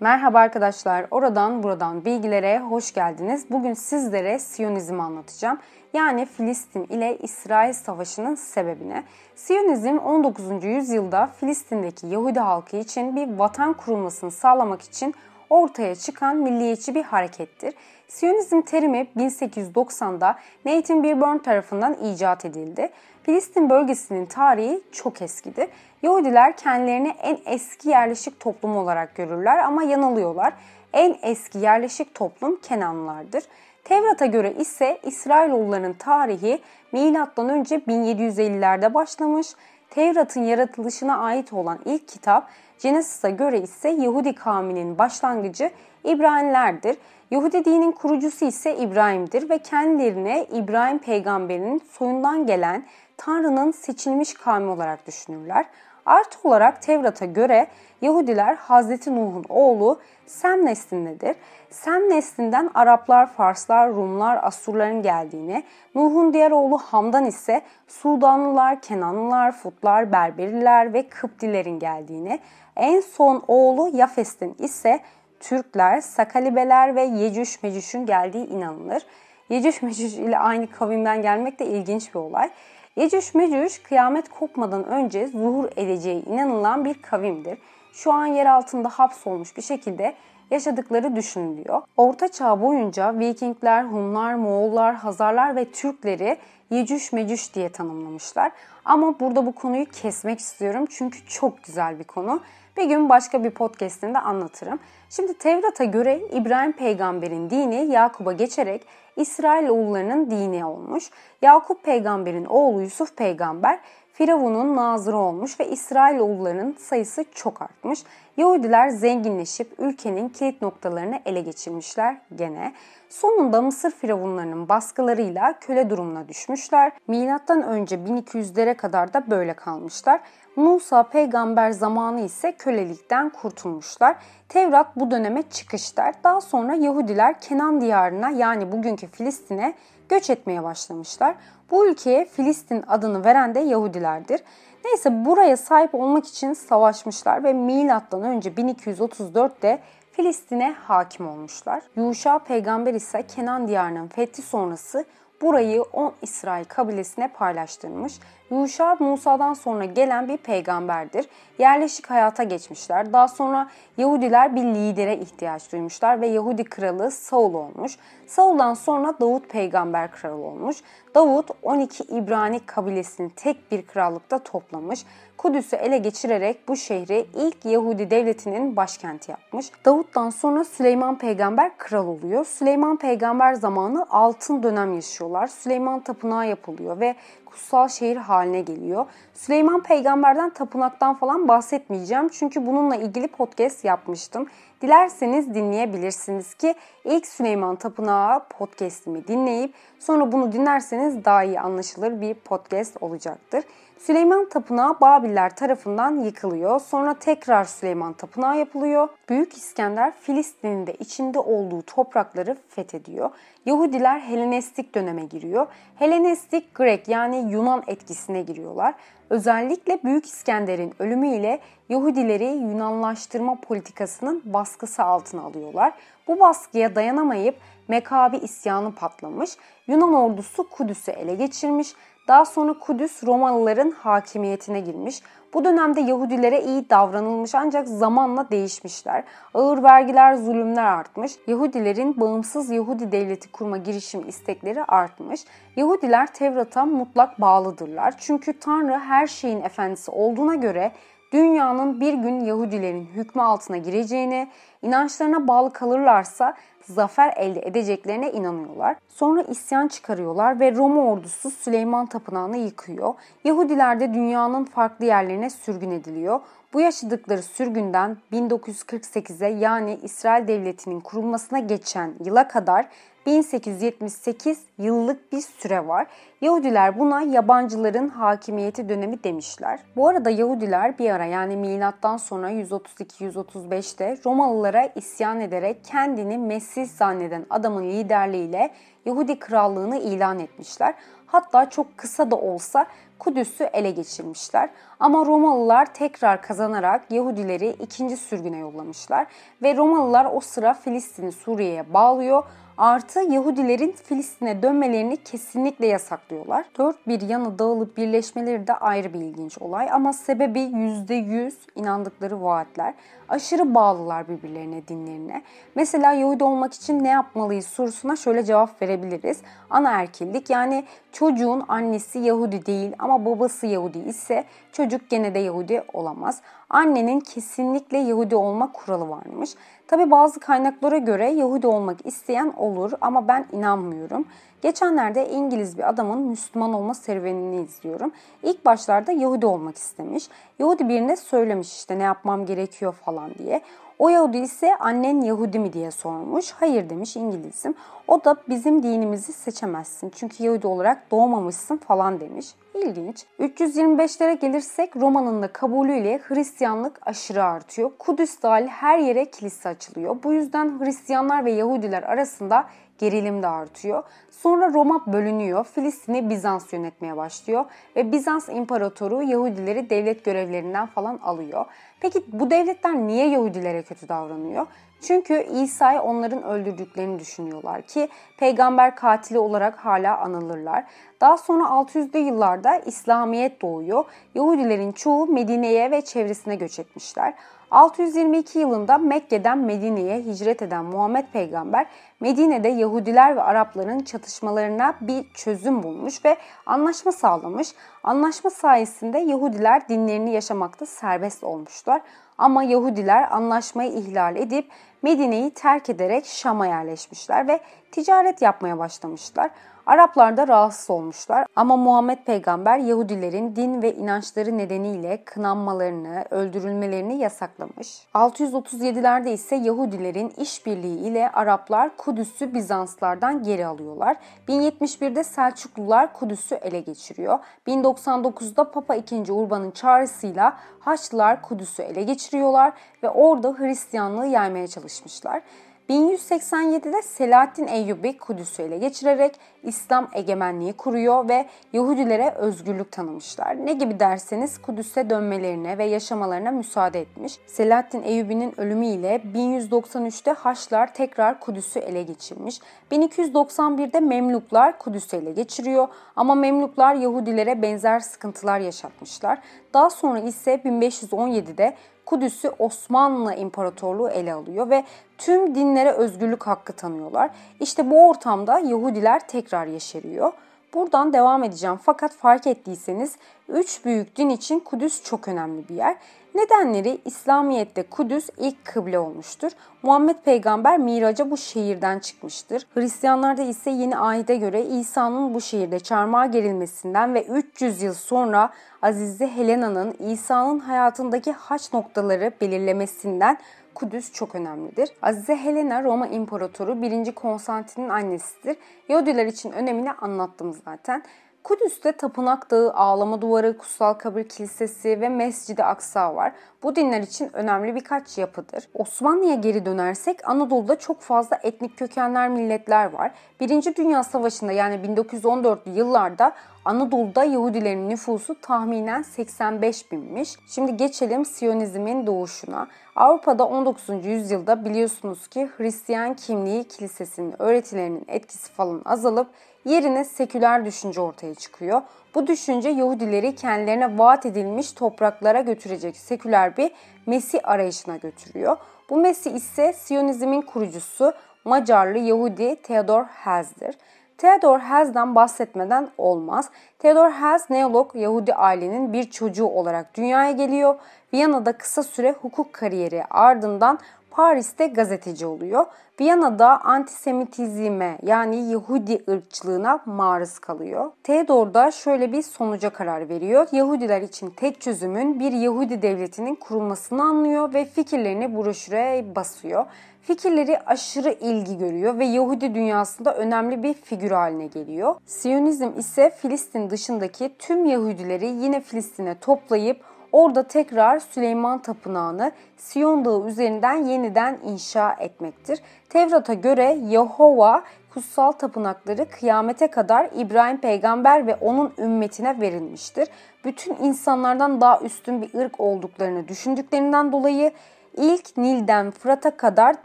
Merhaba arkadaşlar, oradan buradan bilgilere hoş geldiniz. Bugün sizlere Siyonizmi anlatacağım. Yani Filistin ile İsrail Savaşı'nın sebebini. Siyonizm 19. yüzyılda Filistin'deki Yahudi halkı için bir vatan kurulmasını sağlamak için ortaya çıkan milliyetçi bir harekettir. Siyonizm terimi 1890'da Nathan Birburn tarafından icat edildi. Filistin bölgesinin tarihi çok eskidir. Yahudiler kendilerini en eski yerleşik toplum olarak görürler ama yanılıyorlar. En eski yerleşik toplum Kenanlılardır. Tevrat'a göre ise İsrailoğullarının tarihi M.Ö. 1750'lerde başlamış. Tevrat'ın yaratılışına ait olan ilk kitap Genesis'e göre ise Yahudi kavminin başlangıcı İbranilerdir. Yahudi dinin kurucusu ise İbrahim'dir ve kendilerine İbrahim peygamberinin soyundan gelen Tanrı'nın seçilmiş kavmi olarak düşünürler. Artı olarak Tevrat'a göre Yahudiler Hazreti Nuh'un oğlu Sem neslindedir. Sem neslinden Araplar, Farslar, Rumlar, Asurların geldiğini, Nuh'un diğer oğlu Hamdan ise Sudanlılar, Kenanlılar, Futlar, Berberiler ve Kıptilerin geldiğini, en son oğlu Yafes'in ise Türkler, Sakalibeler ve Yecüş Mecüş'ün geldiği inanılır. Yecüş Mecüş ile aynı kavimden gelmek de ilginç bir olay. Yecüş Mecüş kıyamet kopmadan önce zuhur edeceği inanılan bir kavimdir. Şu an yer altında hapsolmuş bir şekilde yaşadıkları düşünülüyor. Orta Çağ boyunca Vikingler, Hunlar, Moğollar, Hazarlar ve Türkleri Yecüş Mecüş diye tanımlamışlar. Ama burada bu konuyu kesmek istiyorum çünkü çok güzel bir konu. Bir gün başka bir podcastinde anlatırım. Şimdi Tevrat'a göre İbrahim peygamberin dini Yakub'a geçerek İsrail oğullarının dini olmuş. Yakup peygamberin oğlu Yusuf peygamber Firavun'un nazırı olmuş ve İsrail oğullarının sayısı çok artmış. Yahudiler zenginleşip ülkenin kilit noktalarını ele geçirmişler gene. Sonunda Mısır firavunlarının baskılarıyla köle durumuna düşmüşler. Milattan önce 1200'lere kadar da böyle kalmışlar. Musa peygamber zamanı ise kölelikten kurtulmuşlar. Tevrat bu döneme çıkış der. Daha sonra Yahudiler Kenan diyarına yani bugünkü Filistin'e göç etmeye başlamışlar. Bu ülkeye Filistin adını veren de Yahudilerdir. Neyse buraya sahip olmak için savaşmışlar ve milattan önce 1234'te Filistin'e hakim olmuşlar. Yuşa peygamber ise Kenan diyarının fethi sonrası burayı 10 İsrail kabilesine paylaştırmış. Yuşa Musa'dan sonra gelen bir peygamberdir. Yerleşik hayata geçmişler. Daha sonra Yahudiler bir lidere ihtiyaç duymuşlar ve Yahudi kralı Saul olmuş. Saul'dan sonra Davut peygamber kralı olmuş. Davut 12 İbrani kabilesini tek bir krallıkta toplamış. Kudüs'ü ele geçirerek bu şehri ilk Yahudi devletinin başkenti yapmış. Davut'tan sonra Süleyman peygamber kral oluyor. Süleyman peygamber zamanı altın dönem yaşıyorlar. Süleyman tapınağı yapılıyor ve kutsal şehir haline geliyor. Süleyman peygamberden tapınaktan falan bahsetmeyeceğim. Çünkü bununla ilgili podcast yapmıştım. Dilerseniz dinleyebilirsiniz ki ilk Süleyman Tapınağı podcast'imi dinleyip sonra bunu dinlerseniz daha iyi anlaşılır bir podcast olacaktır. Süleyman Tapınağı Babiller tarafından yıkılıyor. Sonra tekrar Süleyman Tapınağı yapılıyor. Büyük İskender Filistin'in de içinde olduğu toprakları fethediyor. Yahudiler Helenistik döneme giriyor. Helenistik Grek yani Yunan etkisine giriyorlar. Özellikle Büyük İskender'in ölümüyle Yahudileri Yunanlaştırma politikasının baskısı altına alıyorlar. Bu baskıya dayanamayıp Mekabi isyanı patlamış. Yunan ordusu Kudüs'ü ele geçirmiş. Daha sonra Kudüs Romalıların hakimiyetine girmiş. Bu dönemde Yahudilere iyi davranılmış ancak zamanla değişmişler. Ağır vergiler, zulümler artmış. Yahudilerin bağımsız Yahudi devleti kurma girişim istekleri artmış. Yahudiler Tevrat'a mutlak bağlıdırlar. Çünkü Tanrı her şeyin efendisi olduğuna göre dünyanın bir gün Yahudilerin hükmü altına gireceğine, inançlarına bağlı kalırlarsa zafer elde edeceklerine inanıyorlar. Sonra isyan çıkarıyorlar ve Roma ordusu Süleyman Tapınağı'nı yıkıyor. Yahudiler de dünyanın farklı yerlerine sürgün ediliyor. Bu yaşadıkları sürgünden 1948'e yani İsrail Devleti'nin kurulmasına geçen yıla kadar 1878 yıllık bir süre var. Yahudiler buna yabancıların hakimiyeti dönemi demişler. Bu arada Yahudiler bir ara yani milattan sonra 132-135'te Romalılara isyan ederek kendini Mesih zanneden adamın liderliğiyle Yahudi krallığını ilan etmişler. Hatta çok kısa da olsa Kudüs'ü ele geçirmişler. Ama Romalılar tekrar kazanarak Yahudileri ikinci sürgüne yollamışlar ve Romalılar o sıra Filistin'i Suriye'ye bağlıyor Artı Yahudilerin Filistin'e dönmelerini kesinlikle yasaklıyorlar. Dört bir yanı dağılıp birleşmeleri de ayrı bir ilginç olay ama sebebi %100 inandıkları vaatler. Aşırı bağlılar birbirlerine, dinlerine. Mesela Yahudi olmak için ne yapmalıyız sorusuna şöyle cevap verebiliriz. Ana erkillik yani çocuğun annesi Yahudi değil ama babası Yahudi ise çocuk gene de Yahudi olamaz. Annenin kesinlikle Yahudi olma kuralı varmış. Tabi bazı kaynaklara göre Yahudi olmak isteyen olur ama ben inanmıyorum. Geçenlerde İngiliz bir adamın Müslüman olma serüvenini izliyorum. İlk başlarda Yahudi olmak istemiş. Yahudi birine söylemiş işte ne yapmam gerekiyor falan diye. O Yahudi ise annen Yahudi mi diye sormuş. Hayır demiş İngilizim. O da bizim dinimizi seçemezsin. Çünkü Yahudi olarak doğmamışsın falan demiş. İlginç. 325'lere gelirsek Roma'nın da kabulüyle Hristiyanlık aşırı artıyor. Kudüs dahil her yere kilise açılıyor. Bu yüzden Hristiyanlar ve Yahudiler arasında gerilim de artıyor. Sonra Roma bölünüyor. Filistin'i Bizans yönetmeye başlıyor ve Bizans imparatoru Yahudileri devlet görevlerinden falan alıyor. Peki bu devletler niye Yahudilere kötü davranıyor? Çünkü İsa'yı onların öldürdüklerini düşünüyorlar ki peygamber katili olarak hala anılırlar. Daha sonra 600'lü yıllarda İslamiyet doğuyor. Yahudilerin çoğu Medine'ye ve çevresine göç etmişler. 622 yılında Mekke'den Medine'ye hicret eden Muhammed peygamber Medine'de Yahudiler ve Arapların çatışmalarına bir çözüm bulmuş ve anlaşma sağlamış. Anlaşma sayesinde Yahudiler dinlerini yaşamakta serbest olmuşlar. Ama Yahudiler anlaşmayı ihlal edip Medine'yi terk ederek Şam'a yerleşmişler ve ticaret yapmaya başlamışlar. Araplar da rahatsız olmuşlar ama Muhammed peygamber Yahudilerin din ve inançları nedeniyle kınanmalarını, öldürülmelerini yasaklamış. 637'lerde ise Yahudilerin işbirliği ile Araplar Kudüs'ü Bizanslardan geri alıyorlar. 1071'de Selçuklular Kudüs'ü ele geçiriyor. 1099'da Papa II. Urban'ın çağrısıyla Haçlılar Kudüs'ü ele geçiriyorlar ve orada Hristiyanlığı yaymaya çalışmışlar. 1187'de Selahaddin Eyyubi Kudüs'ü ele geçirerek İslam egemenliği kuruyor ve Yahudilere özgürlük tanımışlar. Ne gibi derseniz Kudüs'e dönmelerine ve yaşamalarına müsaade etmiş. Selahaddin Eyyubi'nin ölümüyle 1193'te Haçlar tekrar Kudüs'ü ele geçirmiş. 1291'de Memluklar Kudüs'ü ele geçiriyor ama Memluklar Yahudilere benzer sıkıntılar yaşatmışlar. Daha sonra ise 1517'de Kudüs'ü Osmanlı İmparatorluğu ele alıyor ve tüm dinlere özgürlük hakkı tanıyorlar. İşte bu ortamda Yahudiler tekrar yeşeriyor. Buradan devam edeceğim fakat fark ettiyseniz üç büyük din için Kudüs çok önemli bir yer. Nedenleri İslamiyet'te Kudüs ilk kıble olmuştur. Muhammed peygamber miraca bu şehirden çıkmıştır. Hristiyanlarda ise yeni ahide göre İsa'nın bu şehirde çarmıha gerilmesinden ve 300 yıl sonra Azize Helena'nın İsa'nın hayatındaki haç noktaları belirlemesinden Kudüs çok önemlidir. Azize Helena Roma İmparatoru 1. Konstantin'in annesidir. Yahudiler için önemini anlattım zaten. Kudüs'te Tapınak Dağı, Ağlama Duvarı, Kutsal Kabir Kilisesi ve Mescid-i Aksa var. Bu dinler için önemli birkaç yapıdır. Osmanlı'ya geri dönersek Anadolu'da çok fazla etnik kökenler milletler var. Birinci Dünya Savaşı'nda yani 1914'lü yıllarda Anadolu'da Yahudilerin nüfusu tahminen 85 binmiş. Şimdi geçelim Siyonizmin doğuşuna. Avrupa'da 19. yüzyılda biliyorsunuz ki Hristiyan kimliği kilisesinin öğretilerinin etkisi falan azalıp yerine seküler düşünce ortaya çıkıyor. Bu düşünce Yahudileri kendilerine vaat edilmiş topraklara götürecek seküler bir Mesih arayışına götürüyor. Bu Mesih ise Siyonizmin kurucusu Macarlı Yahudi Theodor Herzl'dir. Theodor Herzl'den bahsetmeden olmaz. Theodor Herzl neolog Yahudi ailenin bir çocuğu olarak dünyaya geliyor. Viyana'da kısa süre hukuk kariyeri ardından Paris'te gazeteci oluyor. Viyana'da antisemitizme yani Yahudi ırkçılığına maruz kalıyor. Theodor da şöyle bir sonuca karar veriyor. Yahudiler için tek çözümün bir Yahudi devletinin kurulmasını anlıyor ve fikirlerini broşüre basıyor. Fikirleri aşırı ilgi görüyor ve Yahudi dünyasında önemli bir figür haline geliyor. Siyonizm ise Filistin dışındaki tüm Yahudileri yine Filistin'e toplayıp Orada tekrar Süleyman Tapınağı'nı Siyon Dağı üzerinden yeniden inşa etmektir. Tevrat'a göre Yahova kutsal tapınakları kıyamete kadar İbrahim peygamber ve onun ümmetine verilmiştir. Bütün insanlardan daha üstün bir ırk olduklarını düşündüklerinden dolayı ilk Nil'den Fırat'a kadar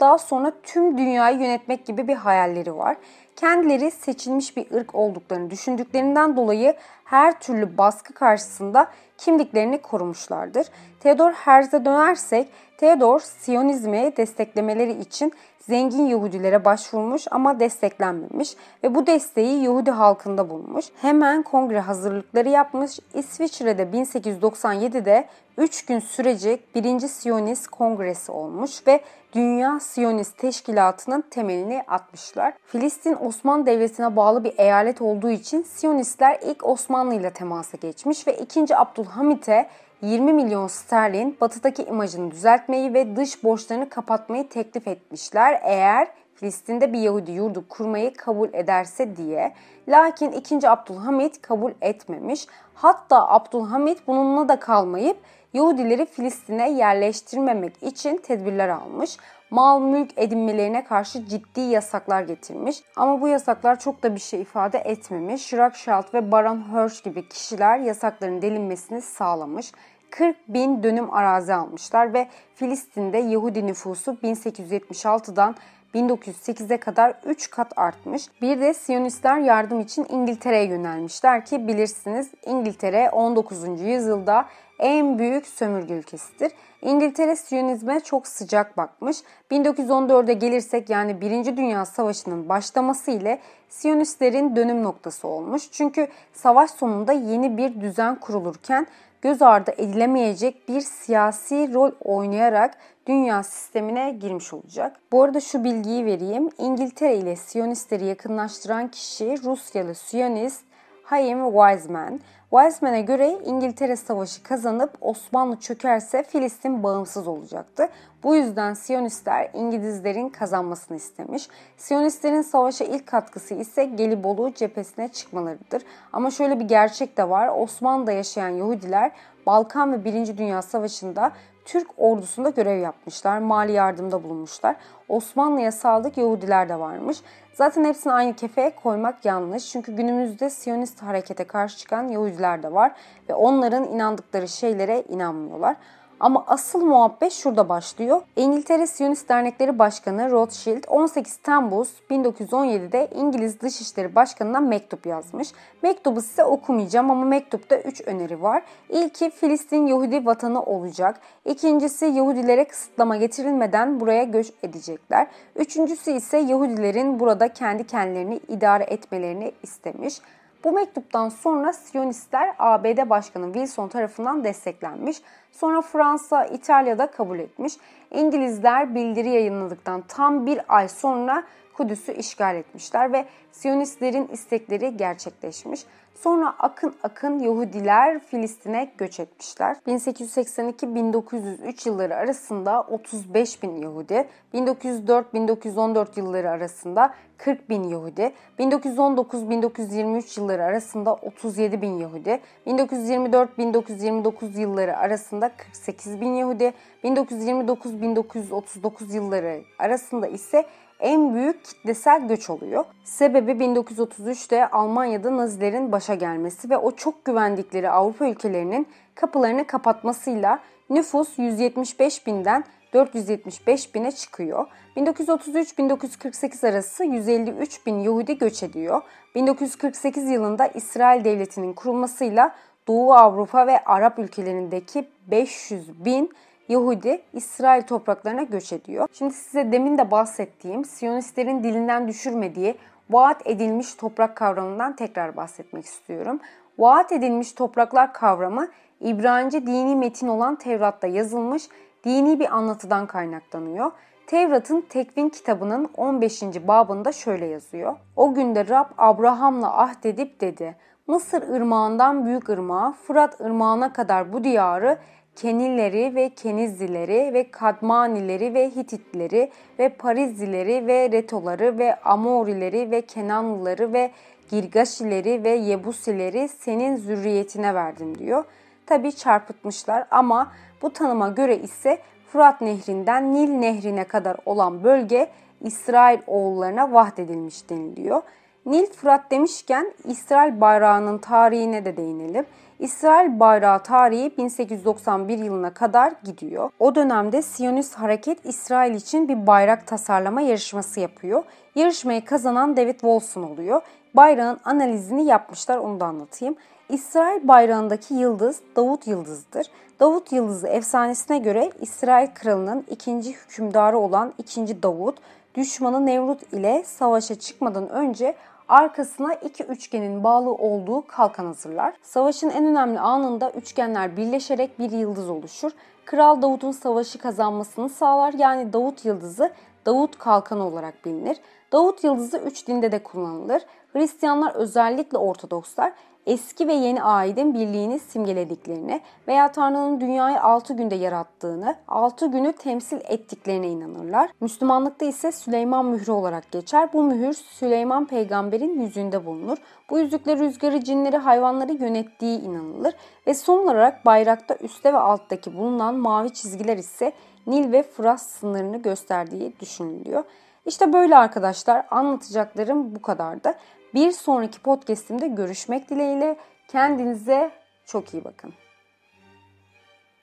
daha sonra tüm dünyayı yönetmek gibi bir hayalleri var. Kendileri seçilmiş bir ırk olduklarını düşündüklerinden dolayı her türlü baskı karşısında kimliklerini korumuşlardır. Theodor Herz'e dönersek, Theodor Siyonizmi desteklemeleri için zengin Yahudilere başvurmuş ama desteklenmemiş ve bu desteği Yahudi halkında bulmuş. Hemen kongre hazırlıkları yapmış. İsviçre'de 1897'de 3 gün sürecek 1. Siyonist Kongresi olmuş ve Dünya Siyonist Teşkilatı'nın temelini atmışlar. Filistin Osmanlı Devleti'ne bağlı bir eyalet olduğu için Siyonistler ilk Osmanlı ile temasa geçmiş ve 2. Abdülhamit'e 20 milyon sterlin batıdaki imajını düzeltmeyi ve dış borçlarını kapatmayı teklif etmişler eğer Filistin'de bir Yahudi yurdu kurmayı kabul ederse diye. Lakin 2. Abdülhamit kabul etmemiş. Hatta Abdülhamit bununla da kalmayıp Yahudileri Filistin'e yerleştirmemek için tedbirler almış. Mal mülk edinmelerine karşı ciddi yasaklar getirmiş. Ama bu yasaklar çok da bir şey ifade etmemiş. Rothschild ve Baron Hirsch gibi kişiler yasakların delinmesini sağlamış. 40 bin dönüm arazi almışlar ve Filistin'de Yahudi nüfusu 1876'dan 1908'e kadar 3 kat artmış. Bir de Siyonistler yardım için İngiltere'ye yönelmişler ki bilirsiniz İngiltere 19. yüzyılda en büyük sömürge ülkesidir. İngiltere Siyonizme çok sıcak bakmış. 1914'e gelirsek yani 1. Dünya Savaşı'nın başlaması ile Siyonistlerin dönüm noktası olmuş. Çünkü savaş sonunda yeni bir düzen kurulurken göz ardı edilemeyecek bir siyasi rol oynayarak dünya sistemine girmiş olacak. Bu arada şu bilgiyi vereyim. İngiltere ile Siyonistleri yakınlaştıran kişi Rusyalı Siyonist Chaim Weizmann. Weizmann'e göre İngiltere savaşı kazanıp Osmanlı çökerse Filistin bağımsız olacaktı. Bu yüzden Siyonistler İngilizlerin kazanmasını istemiş. Siyonistlerin savaşa ilk katkısı ise Gelibolu cephesine çıkmalarıdır. Ama şöyle bir gerçek de var. Osmanlı'da yaşayan Yahudiler Balkan ve 1. Dünya Savaşı'nda Türk ordusunda görev yapmışlar, mali yardımda bulunmuşlar. Osmanlı'ya sadık Yahudiler de varmış. Zaten hepsini aynı kefeye koymak yanlış. Çünkü günümüzde Siyonist harekete karşı çıkan Yahudiler de var ve onların inandıkları şeylere inanmıyorlar. Ama asıl muhabbet şurada başlıyor. İngiltere Siyonist Dernekleri Başkanı Rothschild 18 Temmuz 1917'de İngiliz Dışişleri Başkanı'na mektup yazmış. Mektubu size okumayacağım ama mektupta 3 öneri var. İlki Filistin Yahudi vatanı olacak. İkincisi Yahudilere kısıtlama getirilmeden buraya göç edecekler. Üçüncüsü ise Yahudilerin burada kendi kendilerini idare etmelerini istemiş. Bu mektuptan sonra Siyonistler ABD Başkanı Wilson tarafından desteklenmiş. Sonra Fransa, İtalya'da kabul etmiş. İngilizler bildiri yayınladıktan tam bir ay sonra Kudüs'ü işgal etmişler ve Siyonistlerin istekleri gerçekleşmiş. Sonra akın akın Yahudiler Filistin'e göç etmişler. 1882-1903 yılları arasında 35 bin Yahudi, 1904-1914 yılları arasında 40 bin Yahudi, 1919-1923 yılları arasında 37 bin Yahudi, 1924-1929 yılları arasında 48 bin Yahudi, 1929-1939 yılları arasında ise en büyük kitlesel göç oluyor. Sebebi 1933'te Almanya'da Nazilerin başa gelmesi ve o çok güvendikleri Avrupa ülkelerinin kapılarını kapatmasıyla nüfus 175 binden 475 bine çıkıyor. 1933-1948 arası 153 bin Yahudi göç ediyor. 1948 yılında İsrail Devleti'nin kurulmasıyla Doğu Avrupa ve Arap ülkelerindeki 500 bin Yahudi İsrail topraklarına göç ediyor. Şimdi size demin de bahsettiğim Siyonistlerin dilinden düşürmediği vaat edilmiş toprak kavramından tekrar bahsetmek istiyorum. Vaat edilmiş topraklar kavramı İbranice dini metin olan Tevrat'ta yazılmış dini bir anlatıdan kaynaklanıyor. Tevrat'ın Tekvin kitabının 15. babında şöyle yazıyor. O günde Rab Abraham'la ahdedip dedi. Mısır ırmağından büyük ırmağa, Fırat ırmağına kadar bu diyarı Kenilleri ve Kenizlileri ve Kadmanileri ve Hititleri ve Parizlileri ve Retoları ve Amorileri ve Kenanlıları ve Girgaşileri ve Yebusileri senin zürriyetine verdim diyor. Tabi çarpıtmışlar ama bu tanıma göre ise Fırat Nehri'nden Nil Nehri'ne kadar olan bölge İsrail oğullarına vahdedilmiş deniliyor. Nil Fırat demişken İsrail bayrağının tarihine de değinelim. İsrail bayrağı tarihi 1891 yılına kadar gidiyor. O dönemde Siyonist hareket İsrail için bir bayrak tasarlama yarışması yapıyor. Yarışmayı kazanan David Wolfson oluyor. Bayrağın analizini yapmışlar onu da anlatayım. İsrail bayrağındaki yıldız Davut yıldızıdır. Davut yıldızı efsanesine göre İsrail kralının ikinci hükümdarı olan 2. Davut düşmanı Nevrut ile savaşa çıkmadan önce arkasına iki üçgenin bağlı olduğu kalkan hazırlar. Savaşın en önemli anında üçgenler birleşerek bir yıldız oluşur. Kral Davut'un savaşı kazanmasını sağlar. Yani Davut yıldızı Davut kalkanı olarak bilinir. Davut yıldızı üç dinde de kullanılır. Hristiyanlar özellikle Ortodokslar eski ve yeni aidin birliğini simgelediklerini veya Tanrı'nın dünyayı 6 günde yarattığını, 6 günü temsil ettiklerine inanırlar. Müslümanlıkta ise Süleyman mührü olarak geçer. Bu mühür Süleyman peygamberin yüzünde bulunur. Bu yüzükle rüzgarı, cinleri, hayvanları yönettiği inanılır. Ve son olarak bayrakta üstte ve alttaki bulunan mavi çizgiler ise Nil ve Fırat sınırını gösterdiği düşünülüyor. İşte böyle arkadaşlar anlatacaklarım bu kadardı. Bir sonraki podcastimde görüşmek dileğiyle kendinize çok iyi bakın.